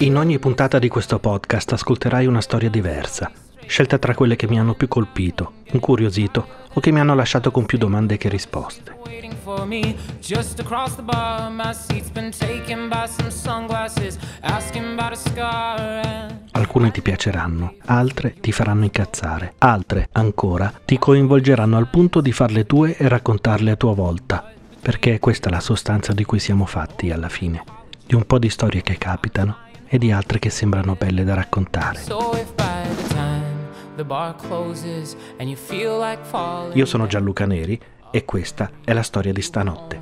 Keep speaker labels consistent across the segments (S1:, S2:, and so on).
S1: In ogni puntata di questo podcast ascolterai una storia diversa, scelta tra quelle che mi hanno più colpito, incuriosito o che mi hanno lasciato con più domande che risposte. Alcune ti piaceranno, altre ti faranno incazzare, altre ancora ti coinvolgeranno al punto di farle tue e raccontarle a tua volta, perché è questa la sostanza di cui siamo fatti alla fine, di un po' di storie che capitano e di altre che sembrano belle da raccontare. Io sono Gianluca Neri e questa è la storia di stanotte.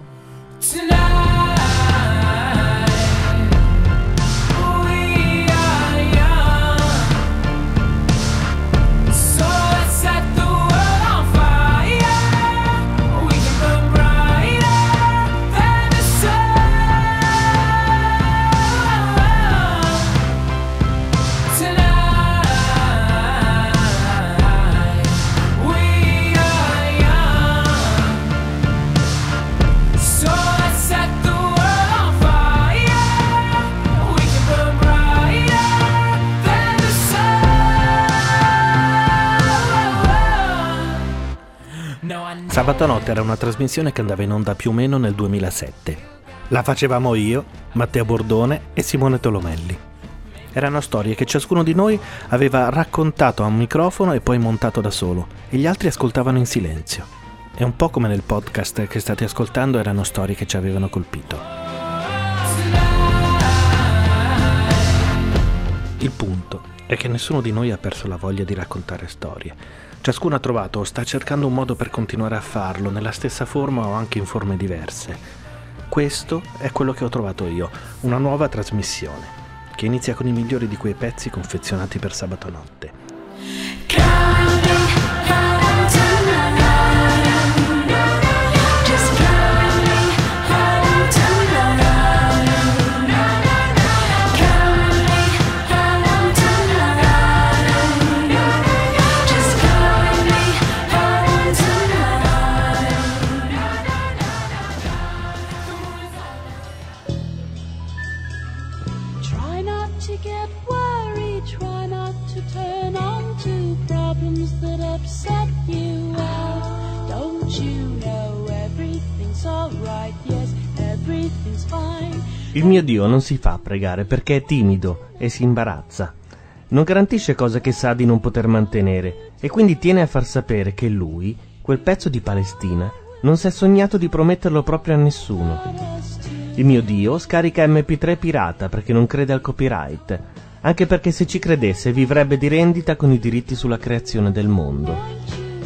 S1: Sabato notte era una trasmissione che andava in onda più o meno nel 2007. La facevamo io, Matteo Bordone e Simone Tolomelli. Erano storie che ciascuno di noi aveva raccontato a un microfono e poi montato da solo, e gli altri ascoltavano in silenzio. È un po' come nel podcast che state ascoltando erano storie che ci avevano colpito. Il punto è che nessuno di noi ha perso la voglia di raccontare storie Ciascuno ha trovato o sta cercando un modo per continuare a farlo, nella stessa forma o anche in forme diverse. Questo è quello che ho trovato io, una nuova trasmissione, che inizia con i migliori di quei pezzi confezionati per sabato notte. Il mio Dio non si fa pregare perché è timido e si imbarazza. Non garantisce cose che sa di non poter mantenere e quindi tiene a far sapere che lui, quel pezzo di Palestina, non si è sognato di prometterlo proprio a nessuno. Il mio Dio scarica MP3 pirata perché non crede al copyright, anche perché se ci credesse vivrebbe di rendita con i diritti sulla creazione del mondo.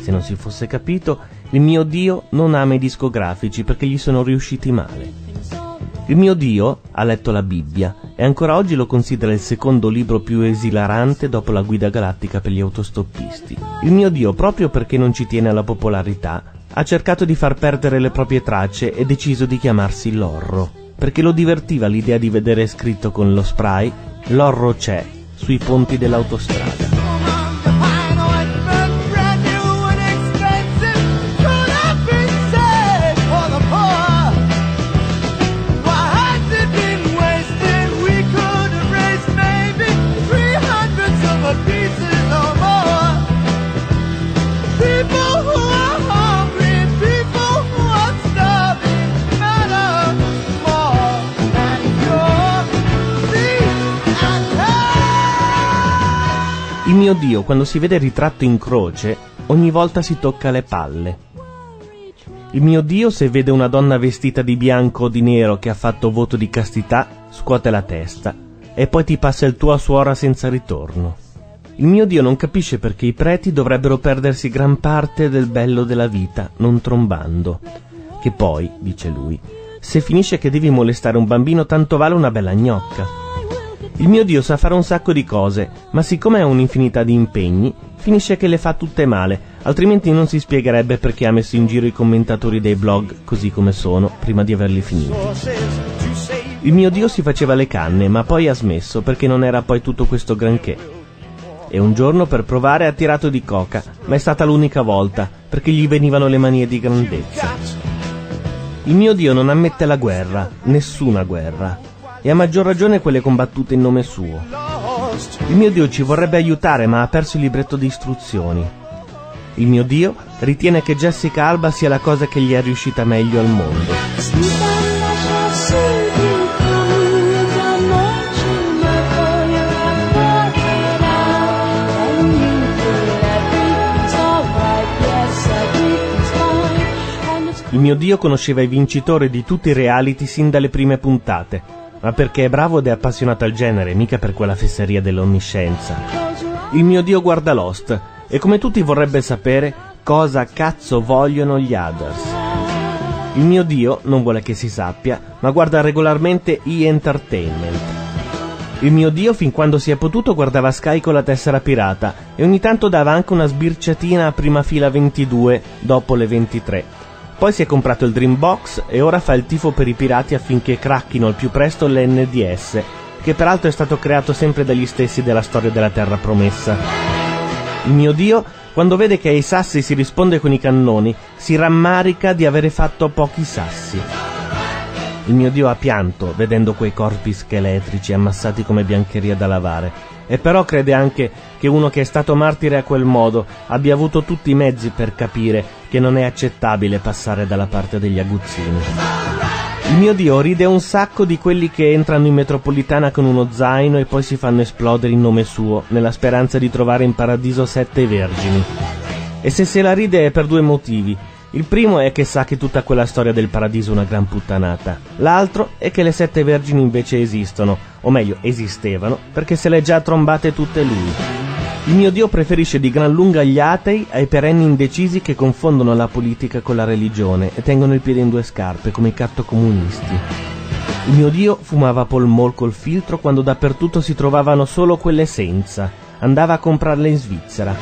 S1: Se non si fosse capito, il mio Dio non ama i discografici perché gli sono riusciti male. Il mio Dio ha letto la Bibbia e ancora oggi lo considera il secondo libro più esilarante dopo la guida galattica per gli autostoppisti. Il mio Dio, proprio perché non ci tiene alla popolarità, ha cercato di far perdere le proprie tracce e deciso di chiamarsi Lorro, perché lo divertiva l'idea di vedere scritto con lo spray Lorro c'è sui ponti dell'autostrada. Mio Dio, quando si vede ritratto in croce, ogni volta si tocca le palle. Il mio Dio, se vede una donna vestita di bianco o di nero che ha fatto voto di castità, scuote la testa e poi ti passa il tua suora senza ritorno. Il mio Dio non capisce perché i preti dovrebbero perdersi gran parte del bello della vita non trombando. Che poi, dice lui, se finisce che devi molestare un bambino tanto vale una bella gnocca. Il mio Dio sa fare un sacco di cose, ma siccome ha un'infinità di impegni, finisce che le fa tutte male, altrimenti non si spiegherebbe perché ha messo in giro i commentatori dei blog così come sono, prima di averli finiti. Il mio Dio si faceva le canne, ma poi ha smesso perché non era poi tutto questo granché. E un giorno per provare ha tirato di coca, ma è stata l'unica volta, perché gli venivano le manie di grandezza. Il mio Dio non ammette la guerra, nessuna guerra, e a maggior ragione quelle combattute in nome suo. Il mio Dio ci vorrebbe aiutare ma ha perso il libretto di istruzioni. Il mio Dio ritiene che Jessica Alba sia la cosa che gli è riuscita meglio al mondo. Il mio Dio conosceva i vincitori di tutti i reality sin dalle prime puntate, ma perché è bravo ed è appassionato al genere, mica per quella fesseria dell'onniscienza. Il mio Dio guarda Lost e come tutti vorrebbe sapere cosa cazzo vogliono gli others. Il mio Dio non vuole che si sappia, ma guarda regolarmente E! Il mio Dio, fin quando si è potuto, guardava Sky con la tessera pirata e ogni tanto dava anche una sbirciatina a prima fila 22 dopo le 23. Poi si è comprato il Dreambox e ora fa il tifo per i pirati affinché cracchino al più presto l'NDS, che peraltro è stato creato sempre dagli stessi della storia della Terra Promessa. Il mio Dio, quando vede che ai sassi si risponde con i cannoni, si rammarica di avere fatto pochi sassi. Il mio Dio ha pianto vedendo quei corpi scheletrici ammassati come biancheria da lavare e però crede anche che uno che è stato martire a quel modo abbia avuto tutti i mezzi per capire che non è accettabile passare dalla parte degli aguzzini. Il mio Dio ride un sacco di quelli che entrano in metropolitana con uno zaino e poi si fanno esplodere in nome suo, nella speranza di trovare in paradiso sette vergini. E se se la ride è per due motivi. Il primo è che sa che tutta quella storia del paradiso è una gran puttanata. L'altro è che le sette vergini invece esistono, o meglio, esistevano, perché se le ha già trombate tutte lui. Il mio Dio preferisce di gran lunga gli atei ai perenni indecisi che confondono la politica con la religione e tengono il piede in due scarpe come i cattocomunisti. Il mio Dio fumava polmol col filtro quando dappertutto si trovavano solo quelle senza. Andava a comprarle in Svizzera.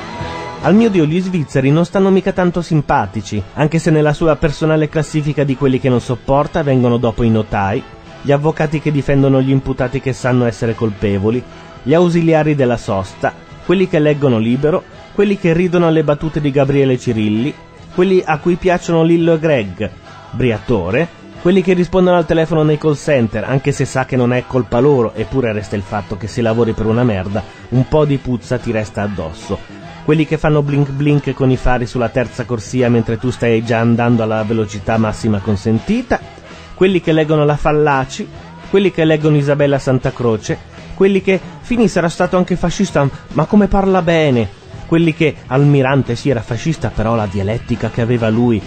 S1: Al mio dio gli svizzeri non stanno mica tanto simpatici, anche se nella sua personale classifica di quelli che non sopporta vengono dopo i notai, gli avvocati che difendono gli imputati che sanno essere colpevoli, gli ausiliari della sosta, quelli che leggono libero, quelli che ridono alle battute di Gabriele Cirilli, quelli a cui piacciono Lillo e Greg, Briatore, quelli che rispondono al telefono nei call center, anche se sa che non è colpa loro, eppure resta il fatto che se lavori per una merda, un po' di puzza ti resta addosso. Quelli che fanno blink blink con i fari sulla terza corsia mentre tu stai già andando alla velocità massima consentita, quelli che leggono la Fallaci, quelli che leggono Isabella Santa Croce, quelli che Fini sarà stato anche fascista, ma come parla bene, quelli che Almirante sì era fascista, però la dialettica che aveva lui,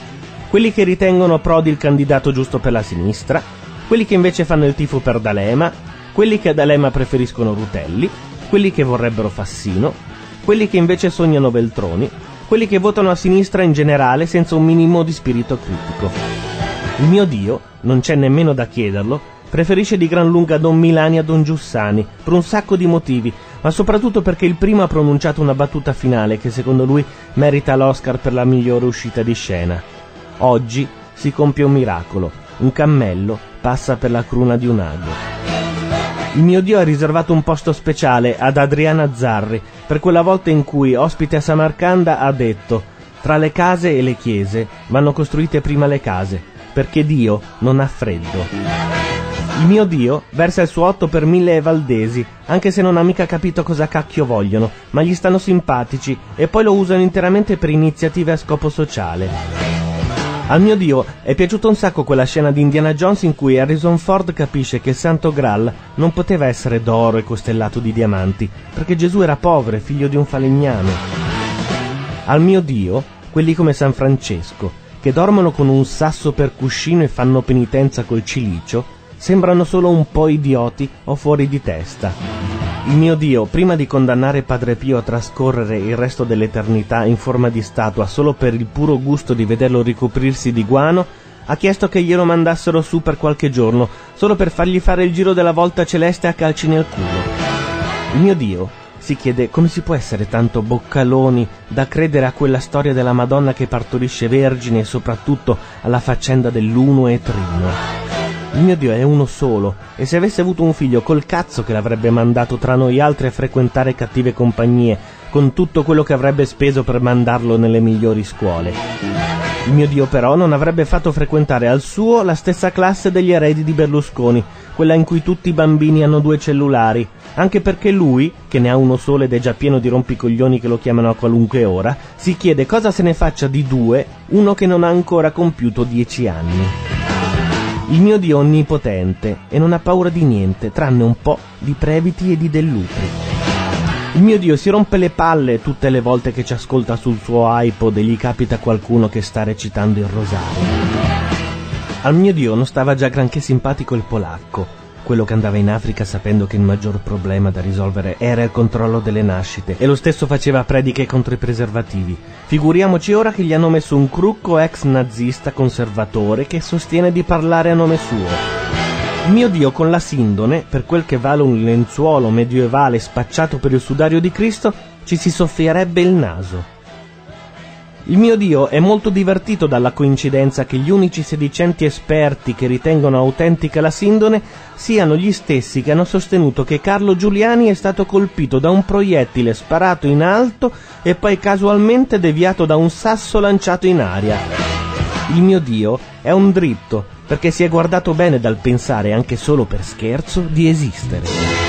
S1: quelli che ritengono Prodi il candidato giusto per la sinistra, quelli che invece fanno il tifo per D'Alema, quelli che a D'Alema preferiscono Rutelli, quelli che vorrebbero Fassino, quelli che invece sognano Veltroni, quelli che votano a sinistra in generale senza un minimo di spirito critico. Il mio Dio, non c'è nemmeno da chiederlo, preferisce di gran lunga Don Milani a Don Giussani, per un sacco di motivi, ma soprattutto perché il primo ha pronunciato una battuta finale che secondo lui merita l'Oscar per la migliore uscita di scena. Oggi si compie un miracolo, un cammello passa per la cruna di un ago. Il mio Dio ha riservato un posto speciale ad Adriana Zarri per quella volta in cui, ospite a Samarcanda, ha detto tra le case e le chiese vanno costruite prima le case, perché Dio non ha freddo. Il mio Dio versa il suo otto per mille valdesi, anche se non ha mica capito cosa cacchio vogliono, ma gli stanno simpatici e poi lo usano interamente per iniziative a scopo sociale. Al mio dio è piaciuta un sacco quella scena di Indiana Jones in cui Harrison Ford capisce che il Santo Graal non poteva essere d'oro e costellato di diamanti, perché Gesù era povero e figlio di un falegname. Al mio dio, quelli come San Francesco, che dormono con un sasso per cuscino e fanno penitenza col cilicio, sembrano solo un po' idioti o fuori di testa. Il mio Dio, prima di condannare Padre Pio a trascorrere il resto dell'eternità in forma di statua solo per il puro gusto di vederlo ricoprirsi di guano, ha chiesto che glielo mandassero su per qualche giorno, solo per fargli fare il giro della volta celeste a calci nel culo. Il mio Dio si chiede come si può essere tanto boccaloni da credere a quella storia della Madonna che partorisce vergine e soprattutto alla faccenda dell'uno e trino. Il mio Dio è uno solo, e se avesse avuto un figlio col cazzo che l'avrebbe mandato tra noi altri a frequentare cattive compagnie, con tutto quello che avrebbe speso per mandarlo nelle migliori scuole. Il mio Dio però non avrebbe fatto frequentare al suo la stessa classe degli eredi di Berlusconi, quella in cui tutti i bambini hanno due cellulari, anche perché lui, che ne ha uno solo ed è già pieno di rompicoglioni che lo chiamano a qualunque ora, si chiede cosa se ne faccia di due uno che non ha ancora compiuto dieci anni. Il mio Dio è onnipotente e non ha paura di niente, tranne un po' di previti e di dell'utri. Il mio Dio si rompe le palle tutte le volte che ci ascolta sul suo iPod e gli capita qualcuno che sta recitando il rosario. Al mio Dio non stava già granché simpatico il polacco, quello che andava in Africa sapendo che il maggior problema da risolvere era il controllo delle nascite e lo stesso faceva prediche contro i preservativi. Figuriamoci ora che gli hanno messo un crucco ex nazista conservatore che sostiene di parlare a nome suo. Mio Dio con la sindone, per quel che vale un lenzuolo medievale spacciato per il sudario di Cristo, ci si soffierebbe il naso. Il mio Dio è molto divertito dalla coincidenza che gli unici sedicenti esperti che ritengono autentica la sindone siano gli stessi che hanno sostenuto che Carlo Giuliani è stato colpito da un proiettile sparato in alto e poi casualmente deviato da un sasso lanciato in aria. Il mio Dio è un dritto, perché si è guardato bene dal pensare, anche solo per scherzo, di esistere.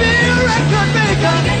S2: be a record maker.